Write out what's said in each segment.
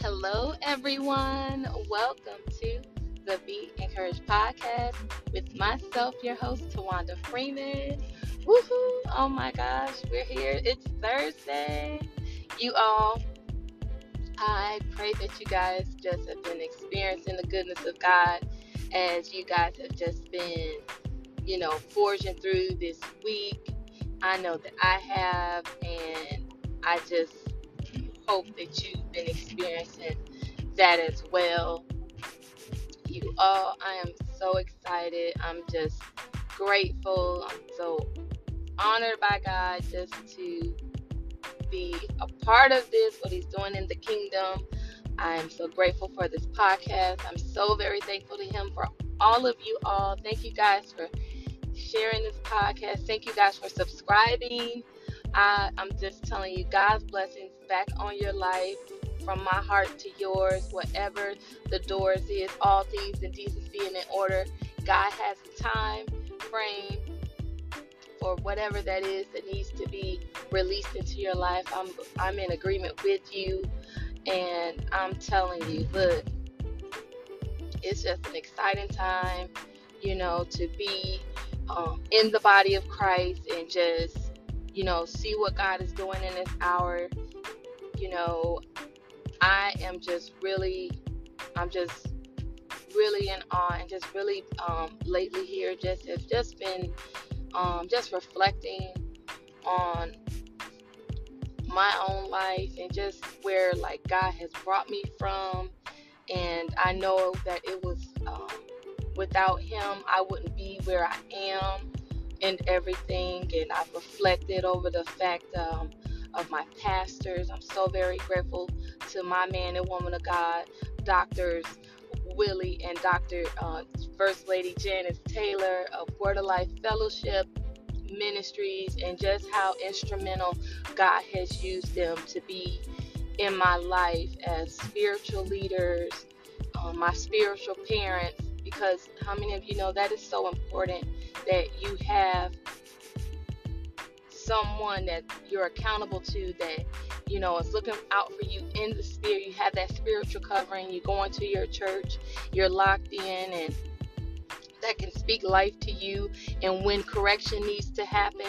hello, everyone. Welcome to the Be Encouraged podcast with myself, your host, Tawanda Freeman. Woohoo! Oh my gosh, we're here. It's Thursday. You all, I pray that you guys just have been experiencing the goodness of God as you guys have just been, you know, forging through this week. I know that I have, and I just hope that you've been experiencing that as well. You all, I am so excited. I'm just grateful. I'm so honored by God just to be a part of this, what He's doing in the kingdom. I am so grateful for this podcast. I'm so very thankful to Him for all of you all. Thank you guys for sharing this podcast. Thank you guys for subscribing. I, I'm just telling you, God's blessings back on your life from my heart to yours, whatever the doors is, all things in decency and in order. God has a time frame for whatever that is that needs to be released into your life. I'm I'm in agreement with you and I'm telling you, look, it's just an exciting time, you know, to be um, in the body of Christ and just you know, see what God is doing in this hour. You know, I am just really, I'm just really in awe and just really um, lately here just have just been um, just reflecting on my own life and just where like God has brought me from and I know that it was um, without him I wouldn't be where I am and everything. And I've reflected over the fact um, of my pastors. I'm so very grateful to my man and woman of God, doctors Willie and Dr. Uh, First Lady Janice Taylor of Word of Life Fellowship Ministries, and just how instrumental God has used them to be in my life as spiritual leaders, um, my spiritual parents. Because how many of you know that is so important that you have someone that you're accountable to that you know is looking out for you in the spirit. You have that spiritual covering. You're going to your church. You're locked in and that can speak life to you. And when correction needs to happen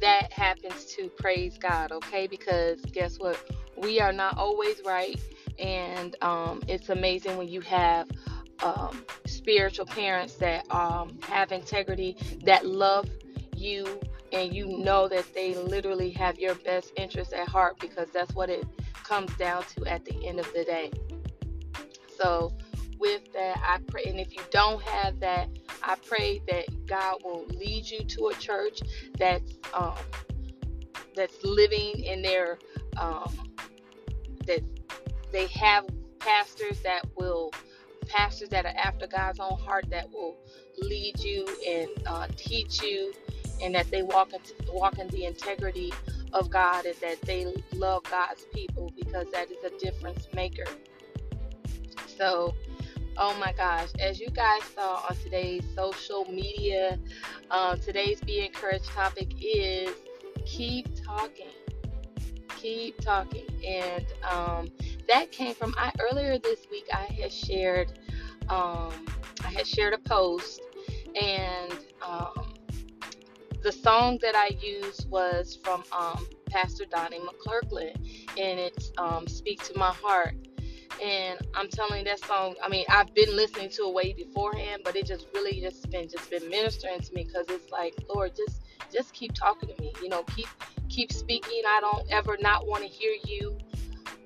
that happens to praise god okay? Because guess what? We are not always right. And um, it's amazing when you have um, spiritual parents that um, have integrity, that love you, and you know that they literally have your best interest at heart because that's what it comes down to at the end of the day. So, with that, I pray, and if you don't have that, I pray that God will lead you to a church that's um, that's living in their um, that they have pastors that will pastors that are after God's own heart that will lead you and uh, teach you, and that they walk in, walk in the integrity of God and that they love God's people because that is a difference maker. So, oh my gosh, as you guys saw on today's social media, uh, today's Be Encouraged topic is keep talking. Keep talking. And um, that came from I earlier this week I had shared um, I had shared a post and song that I used was from um, Pastor Donnie McClurkin and it's um, Speak to My Heart. And I'm telling you that song I mean I've been listening to it way beforehand but it just really just been just been ministering to me because it's like Lord just just keep talking to me you know keep keep speaking. I don't ever not want to hear you.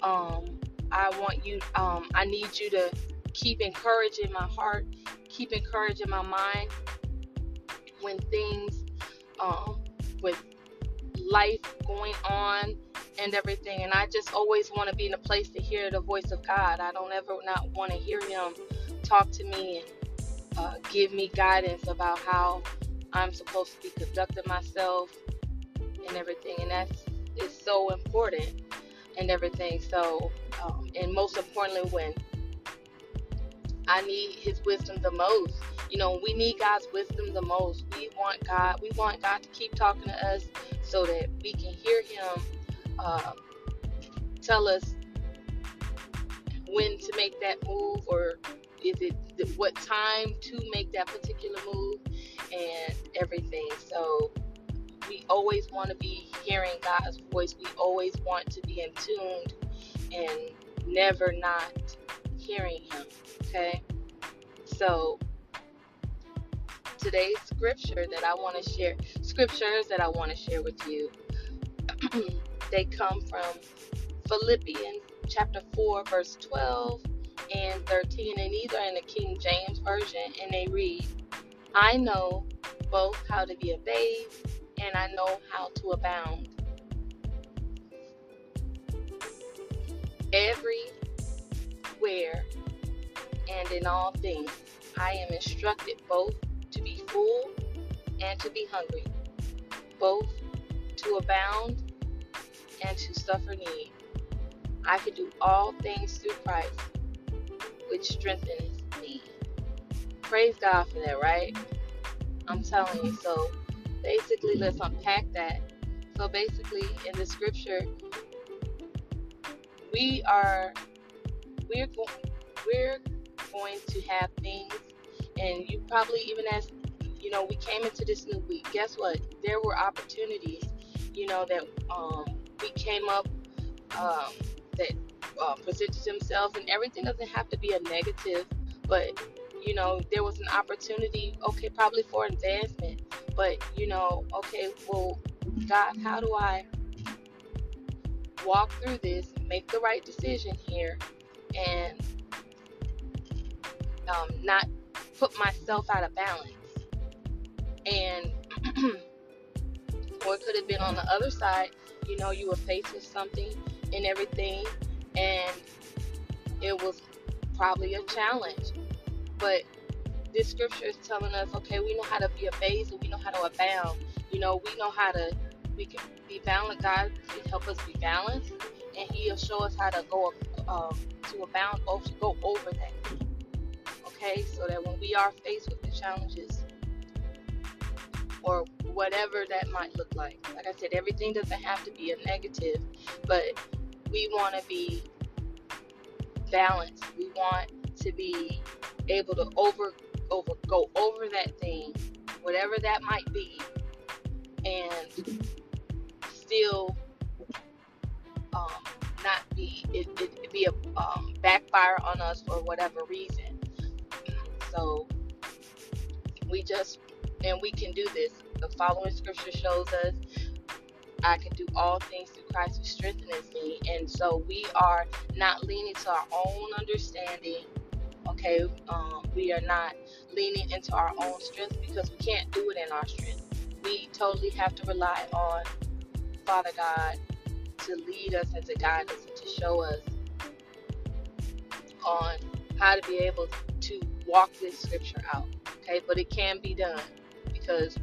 Um I want you, um, I need you to keep encouraging my heart, keep encouraging my mind when things um, with life going on and everything. And I just always want to be in a place to hear the voice of God. I don't ever not want to hear Him talk to me and uh, give me guidance about how I'm supposed to be conducting myself and everything. And that's is so important and everything. So um, and most importantly, when I need His wisdom the most. You know, we need God's wisdom the most. We want God. We want God to keep talking to us so that we can hear Him uh, tell us when to make that move or is it what time to make that particular move and everything. So we always want to be hearing God's voice. We always want to be in tuned and never not hearing Him. Okay? So today's scripture that I want to share, scriptures that I want to share with you, they come from Philippians chapter 4, verse 12 and 13, and these are in the King James Version, and they read, I know both how to be abased and I know how to abound. Everywhere and in all things, I am instructed both to be full and to be hungry, both to abound and to suffer need. I can do all things through Christ, which strengthens me. Praise God for that, right? I'm telling you. So basically, let's unpack that. So basically, in the scripture, we are we're we're going to have things, and you probably even as you know, we came into this new week. Guess what? There were opportunities, you know, that um, we came up um, that uh, presented themselves, and everything doesn't have to be a negative, but you know, there was an opportunity, okay, probably for advancement, but you know, okay, well, God, how do I walk through this, make the right decision here, and um, not put myself out of balance? And or it could have been on the other side, you know, you were faced with something and everything, and it was probably a challenge. But this scripture is telling us, okay, we know how to be abased and we know how to abound. You know, we know how to we can be balanced. God can help us be balanced, and He'll show us how to go um, to abound, go over that. Okay, so that when we are faced with the challenges or whatever that might look like, like I said, everything doesn't have to be a negative, but we want to be balanced. We want to be able to over over go over that thing, whatever that might be, and still um, not be it, it be a um, backfire on us for whatever reason. So we just and we can do this. The following scripture shows us I can do all things through Christ who strengthens me. And so we are not leaning to our own understanding. Okay, um, we are not leaning into our own strength because we can't do it in our strength. We totally have to rely on Father God to lead us and to guide us and to show us on how to be able to walk this scripture out. Okay, but it can be done because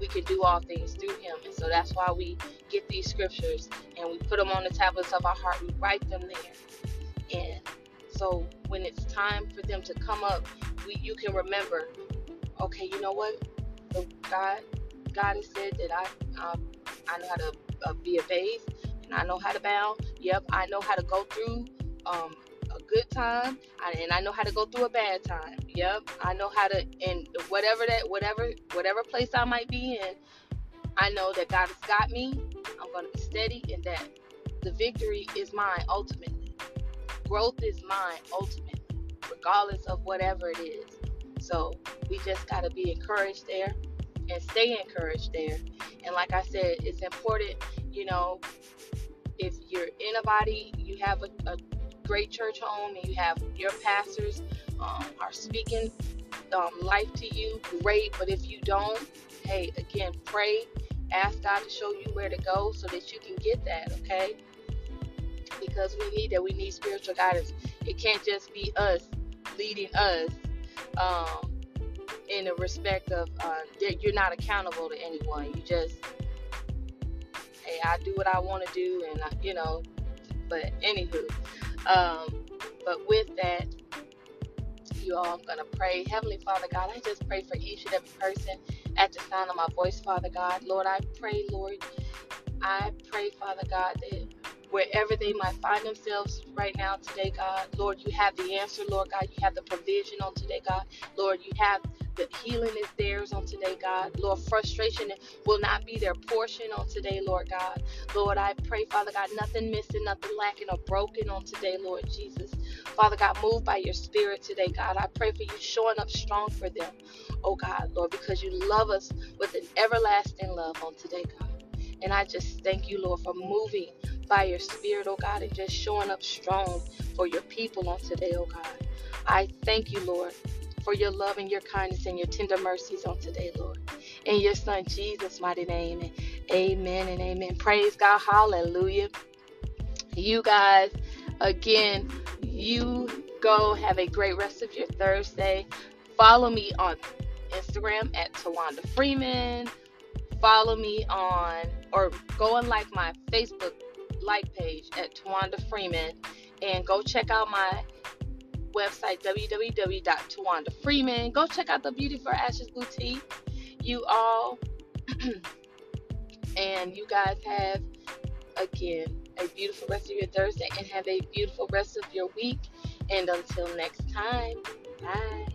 we can do all things through him. And so that's why we get these scriptures and we put them on the tablets of our heart. We write them there. And so when it's time for them to come up, we, you can remember, okay, you know what? The God, God has said that I, um, I know how to uh, be a base and I know how to bound. Yep, I know how to go through um, good time and I know how to go through a bad time. Yep, I know how to and whatever that whatever whatever place I might be in, I know that God has got me. I'm going to be steady and that the victory is mine ultimately. Growth is mine ultimately, regardless of whatever it is. So we just got to be encouraged there and stay encouraged there. And like I said, it's important, you know, if you're in a body, you have a, a great church home and you have your pastors um, are speaking um, life to you, great. But if you don't, hey, again, pray, ask God to show you where to go so that you can get that, okay? Because we need that. We need spiritual guidance. It can't just be us leading us um, in the respect of uh, that you're not accountable to anyone. You just, hey, I do what I want to do, and I, you know. But anywho, um, but with that, you all, I'm going to pray. Heavenly Father God, I just pray for each and every person at the sound of my voice, Father God. Lord, I pray, Lord, I pray, Father God, that wherever they might find themselves right now today, God. Lord, you have the answer, Lord God. You have the provision on today, God. Lord, you have the healing is theirs on today, God. Lord, frustration will not be their portion on today, Lord God. Lord, I pray, Father God, nothing missing, nothing lacking or broken on today, Lord Jesus. Father God, move by your spirit today, God. I pray for you showing up strong for them, oh God, Lord, because you love us with an everlasting love on today, God. And I just thank you, Lord, for moving by your spirit, oh God, and just showing up strong for your people on today, oh God. I thank you, Lord, for your love and your kindness and your tender mercies on today, Lord. In your son Jesus' mighty name. Amen and amen. Praise God. Hallelujah. You guys, again, you go have a great rest of your Thursday. Follow me on Instagram at Tawanda Freeman. Follow me on or go and like my Facebook like page at Tawanda Freeman and go check out my website www.tawandafreeman. Go check out the Beauty for Ashes boutique. You all and you guys have again a beautiful rest of your Thursday and have a beautiful rest of your week. And until next time, bye.